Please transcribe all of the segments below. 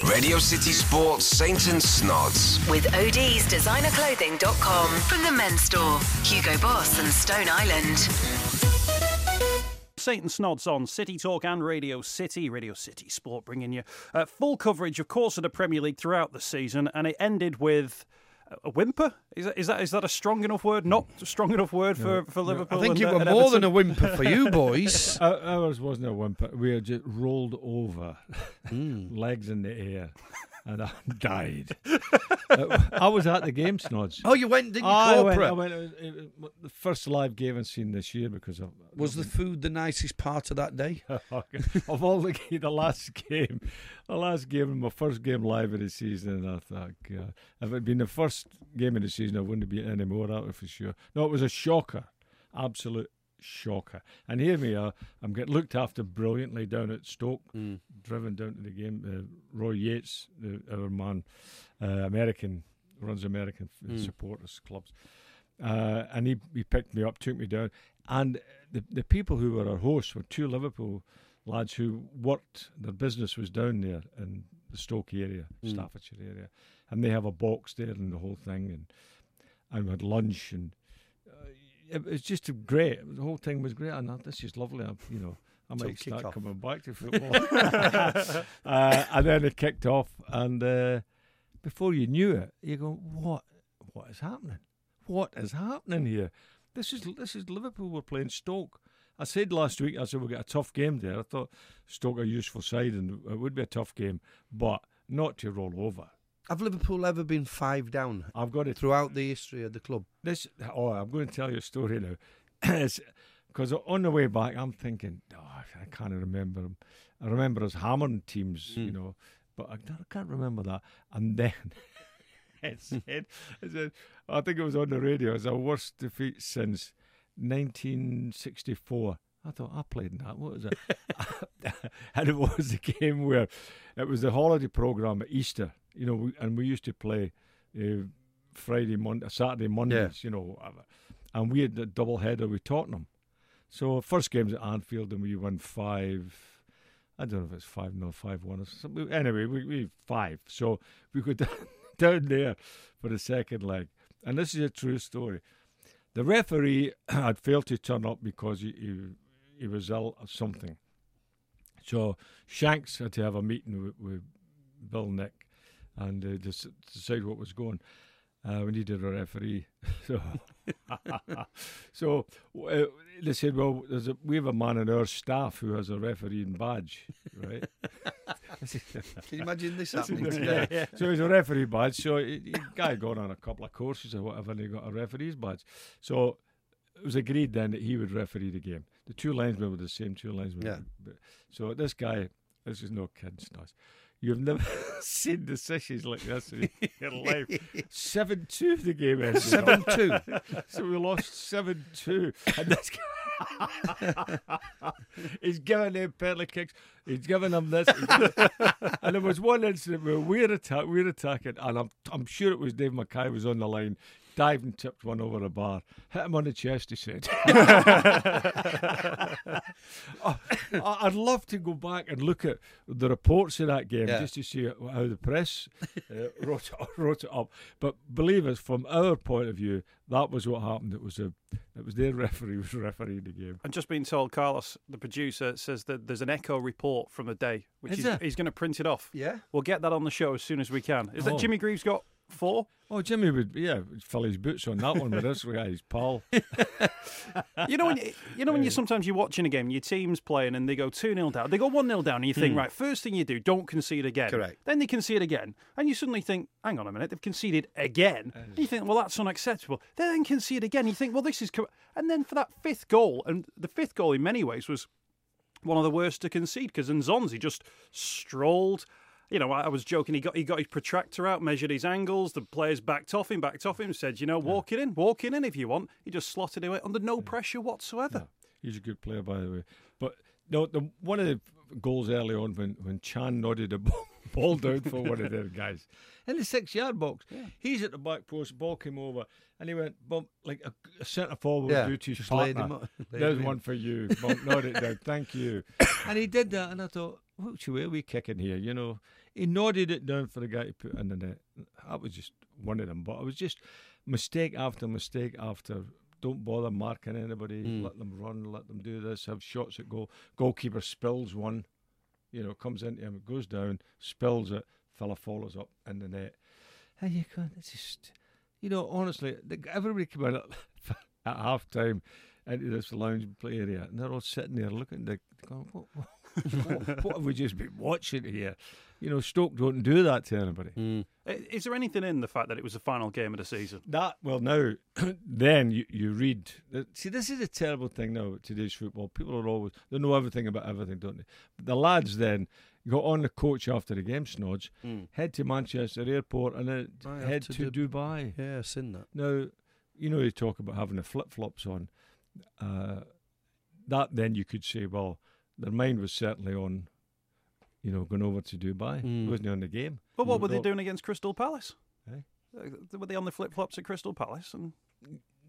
Radio City Sports Saints and Snods. With OD's designerclothing.com from the men's store, Hugo Boss and Stone Island. Saint and Snods on City Talk and Radio City, Radio City Sport, bringing you uh, full coverage, of course, of the Premier League throughout the season, and it ended with a whimper. Is that, is that is that a strong enough word? Not a strong enough word for, for Liverpool. I think and, it uh, were more than a whimper for you boys. Uh, ours wasn't a whimper. We had just rolled over, Hmm. legs in the air, and I died. I was at the game, Snods. oh, you went, didn't you? I went. I went, it was, it was the first live game I've seen this year because of Was the food the nicest part of that day? of all the the last game, the last game, my first game live of the season, and I thought, God, if it had been the first game of the season, I wouldn't have been any more out for sure. No, it was a shocker, absolute shocker. And here we are, I'm getting looked after brilliantly down at Stoke, driven down to the game. Uh, Roy Yates, the, our man, uh, American, runs American f- supporters clubs. Uh, and he, he picked me up, took me down. And the, the people who were our hosts were two Liverpool lads who worked, their business was down there in the Stoke area, Staffordshire area. And they have a box there and the whole thing. And, and we had lunch and it was just great. The whole thing was great. And I, this is lovely. I, you know, I might start coming back to football. uh, and then it kicked off. And uh, before you knew it, you go, what? What is happening? What is happening here? This is this is Liverpool. We're playing Stoke. I said last week, I said we'll get a tough game there. I thought Stoke are a useful side and it would be a tough game, but not to roll over. Have Liverpool ever been five down I've got it. throughout the history of the club? this oh i'm going to tell you a story now. Because on the way back i'm thinking oh, i can't remember 'em. i remember us hammering teams you hmm. know but I, I can't remember that. And then it said, it said i think it was on the radio it's our worst defeat since 1964 I thought I played in that. What was it? and it was the game where it was the holiday program at Easter, you know, and we used to play uh, Friday, Monday, Saturday, Mondays, you know, uh, and we had a double header with Tottenham. So first game's at Anfield, and we won five. I don't know if it's five no five one or something. Anyway, we we five. So we go down, down there for the second leg, and this is a true story. The referee had failed to turn up because he he, was ill or something. So Shanks had to have a meeting with, with Bill Nick and uh, dec- decide what was going. Uh, we needed a referee, so so uh, they said, "Well, there's a, we have a man in our staff who has a refereeing badge, right?" Can you imagine this happening today? yeah. So he's a referee badge. So he, he guy gone on a couple of courses or whatever, and he got a referee's badge. So it was agreed then that he would referee the game. The two linesmen were the same two linesmen. Yeah. So this guy, this is no kidding, Snods. You've never seen decisions like this in your life. Seven two, the game ended. Seven two. So we lost seven two, and this guy, he's giving them penalty kicks. He's giving them this, giving- and there was one incident where we're attack, we're attacking, and I'm I'm sure it was Dave Mackay was on the line, dived and tipped one over the bar, hit him on the chest. He said, I- "I'd love to go back and look at the reports of that game Yeah. just to see how the press uh, wrote, it, wrote it up." But believe us, from our point of view, that was what happened. It was a, it was their referee was refereeing the game. I'm just being told, Carlos, the producer, says that there's an echo report from the day, which Is he's, he's going to print it off. Yeah. We'll get that on the show as soon as we can. Is that Oh. Jimmy Greaves got four? Oh, Jimmy would, yeah, fill his boots on that one with this his pal. You know when you, you know when you sometimes you're watching a game, your team's playing and they go two 0 down, they go one 0 down, and you think, hmm. right, first thing you do, don't concede again. Correct. Then they concede again, and you suddenly think, hang on a minute, they've conceded again. And you think, well, that's unacceptable. They then concede again. You think, well, this is, and then for that fifth goal, and the fifth goal in many ways was one of the worst to concede because Nzonzi just strolled. You know, I I was joking. He got he got his protractor out, measured his angles. The players backed off him, backed off him. Said, you know, walk it in, walk it in if you want. He just slotted it under no pressure whatsoever. He's a good player, by the way. But no, the one of the goals early on when, when Can nodded a ball, ball down for one of their guys in the six yard box. He's at the back post, ball came over, and he went bump like a, a centre forward Yeah, would to his just laid partner. him up- There's one for you. Bump, nod it down. Thank you. And he did that, and I thought, which way are we kicking here? You know, he nodded it down for the guy to put in the net. That was just one of them. But it was just mistake after mistake after. Don't bother marking anybody. Mm. Let them run. Let them do this. Have shots at goal. Goalkeeper spills one. You know, comes into him, goes down, spills it. Fella follows up in the net. And you go, it's just, you know, honestly, the, everybody came in at, at half time into this lounge play area, and they're all sitting there looking, they going, what, what, what, what have we just been watching here? You know, Stoke don't do that to anybody. Mm. Is there anything in the fact that it was the final game of the season? That well now, then you, you read. See, this is a terrible thing now with today's football. People are always they know everything about everything, don't they? But the lads then got on the coach after the game, snods, Mm. head to Manchester Airport, and then I head to to, do- Dubai. Yeah, I've seen that. Now, you know, you talk about having the flip flops on. Uh, that then you could say, well, their mind was certainly on, you know, going over to Dubai. Mm. It wasn't on the game. But what were they doing against Crystal Palace? Eh? Uh, Were they on the flip flops at Crystal Palace? And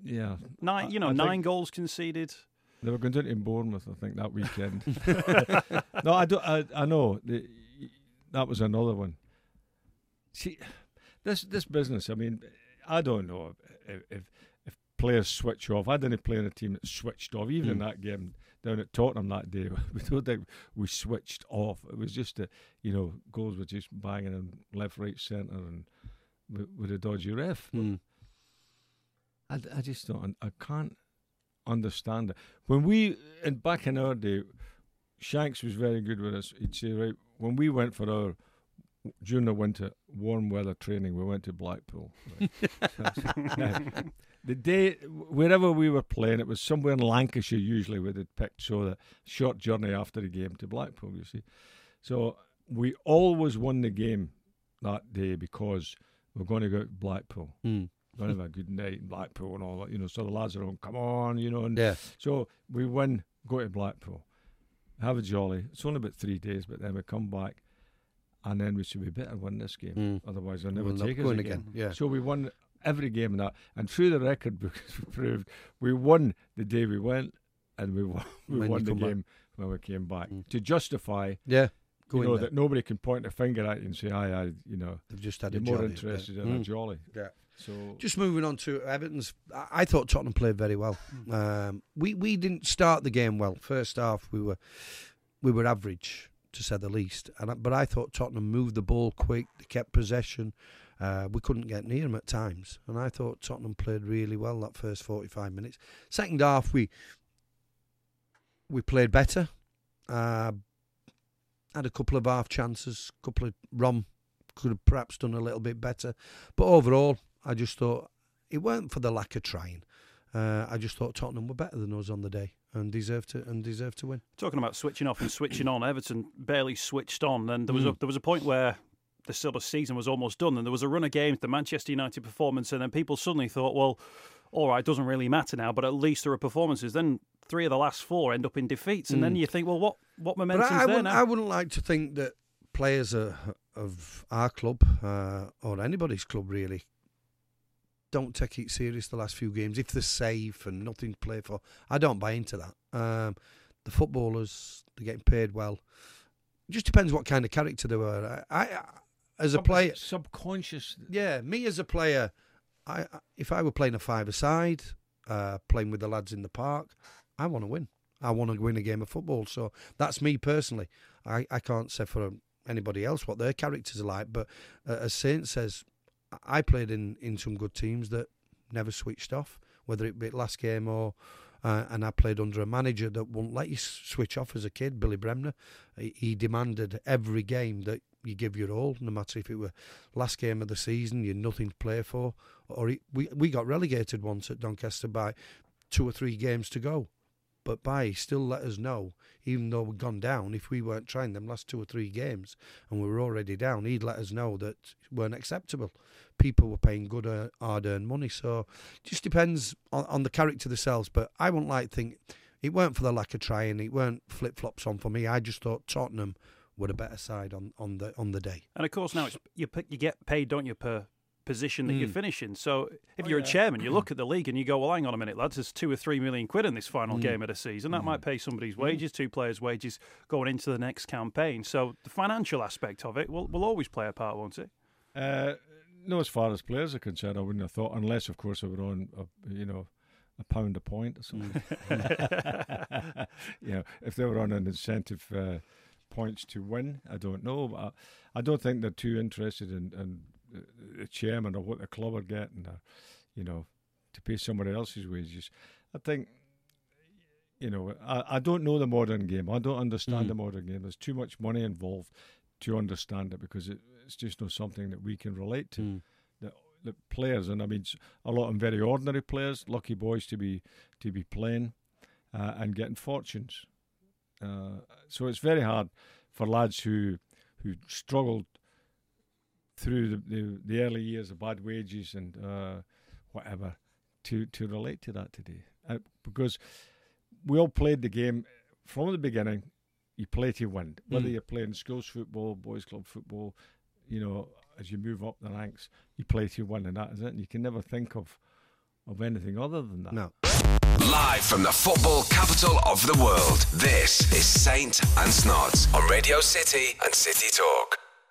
Yeah. nine, you know, I think- nine goals conceded. They were going down to Bournemouth, I think, that weekend. no, I don't. I, I know the, that was another one. See, this this business. I mean, I don't know if if, if players switch off. I didn't play in a team that switched off. Even in Mm. that game down at Tottenham that day, we don't think we switched off. It was just a, you know, goals were just banging in left, right, centre, and with, with a dodgy ref. Mm. I, I just don't. I can't understand it. When we and back in our day, Shanks was very good with us. He'd say, right, when we went for our during the winter warm weather training, we went to Blackpool. Right? The day wherever we were playing, it was somewhere in Lancashire usually where they'd picked. So the short journey after the game to Blackpool, you see. So we always won the game that day because we're going to go to Blackpool Mm. going to have a good night in Blackpool and all that, you know. So the lads are on, come on, you know. And Yeah. so we win, go to Blackpool, have a jolly. It's only about three days, but then we come back, and then we should be better win this game. Mm. Otherwise, they'll never We'll take us again. again. Yeah. So we won every game in that, and through the record books proved we won the day we went, and we won, we When won the come back. game when we came back Mm. to justify. Yeah. You know there. that nobody can point a finger at you and say, "I, I, you know, They've just had you're a more jolly, interested yeah. in a Mm. jolly." Yeah. So Just moving on to Everton's, I- I thought Tottenham played very well. Um, we we didn't start the game well. First half, we were we were average to say the least. And but I thought Tottenham moved the ball quick. They kept possession. Uh, we couldn't get near them at times, and I thought Tottenham played really well that first forty-five minutes. Second half, we we played better. Uh, had a couple of half chances, couple of Rom could have perhaps done a little bit better, but overall, I just thought it weren't for the lack of trying. Uh, I just thought Tottenham were better than us on the day and deserved to and deserved to win. Talking about switching off and switching on, Everton barely switched on, and there was a, Mm. there was a point where the sort of season was almost done, and there was a run of games, the Manchester United performance, and then people suddenly thought, well, all right, it doesn't really matter now, but at least there are performances. Then three of the last four end up in defeats, and then Mm. you think, well, what what momentum's I, I there wouldn't, now? I wouldn't like to think that players are, of our club uh, or anybody's club really don't take it serious the last few games if they're safe and nothing to play for. I don't buy into that. Um, the footballers they're getting paid well. It just depends what kind of character they were. I, I as a Sub- player, subconscious. yeah, me as a player, I if I were playing a five-a-side, uh, playing with the lads in the park, I want to win. I want to win a game of football. So that's me personally. I, I can't say for anybody else what their characters are like, but uh, as Saint says, I played in, in some good teams that never switched off, whether it be last game or. Uh, and I played under a manager that wouldn't let you switch off as a kid, Billy Bremner. He, he demanded every game that you give your all, no matter if it were last game of the season, you're nothing to play for. Or he, we we got relegated once at Doncaster by two or three games to go, but by still let us know, even though we'd gone down, if we weren't trying them last two or three games and we were already down, he'd let us know that it weren't acceptable. People were paying good uh, hard-earned money, so it just depends on, on the character themselves. But I wouldn't like to think it weren't for the lack of trying, it weren't flip flops on for me. I just thought Tottenham were a better side on, on the on the day. And of course, now it's you pick, you get paid, don't you, per position that you're Mm. finishing. So if Oh, you're a chairman, you look at the league and you go, well, hang on a minute, lads, there's two or three million quid in this final Mm. game of the season. That might pay somebody's Mm. wages, two players' wages going into the next campaign. So the financial aspect of it will, will always play a part, won't it? Uh, no, as far as players are concerned, I wouldn't have thought, unless, of course, they were on, a, you know, a pound a point or something. you know, if they were on an incentive uh, points to win, I don't know. But I, I don't think they're too interested in, in the chairman or what the club are getting, or, you know, to pay somebody else's wages. I think. You know, I, I don't know the modern game. I don't understand Mm. the modern game. There's too much money involved to understand it because it, it's just not something that we can relate to. Mm. The, the players, and I mean, a lot of them very ordinary players, lucky boys to be to be playing uh, and getting fortunes. Uh, so it's very hard for lads who who struggled through the, the, the early years of bad wages and uh, whatever to to relate to that today uh, because we all played the game from the beginning. You play to win, whether Mm. you're playing schools football, boys club football. You know, as you move up the ranks, you play to win, and that is it. And you can never think of of anything other than that. No. Live from the football capital of the world, this is Saint and Snods on Radio City and City Talk.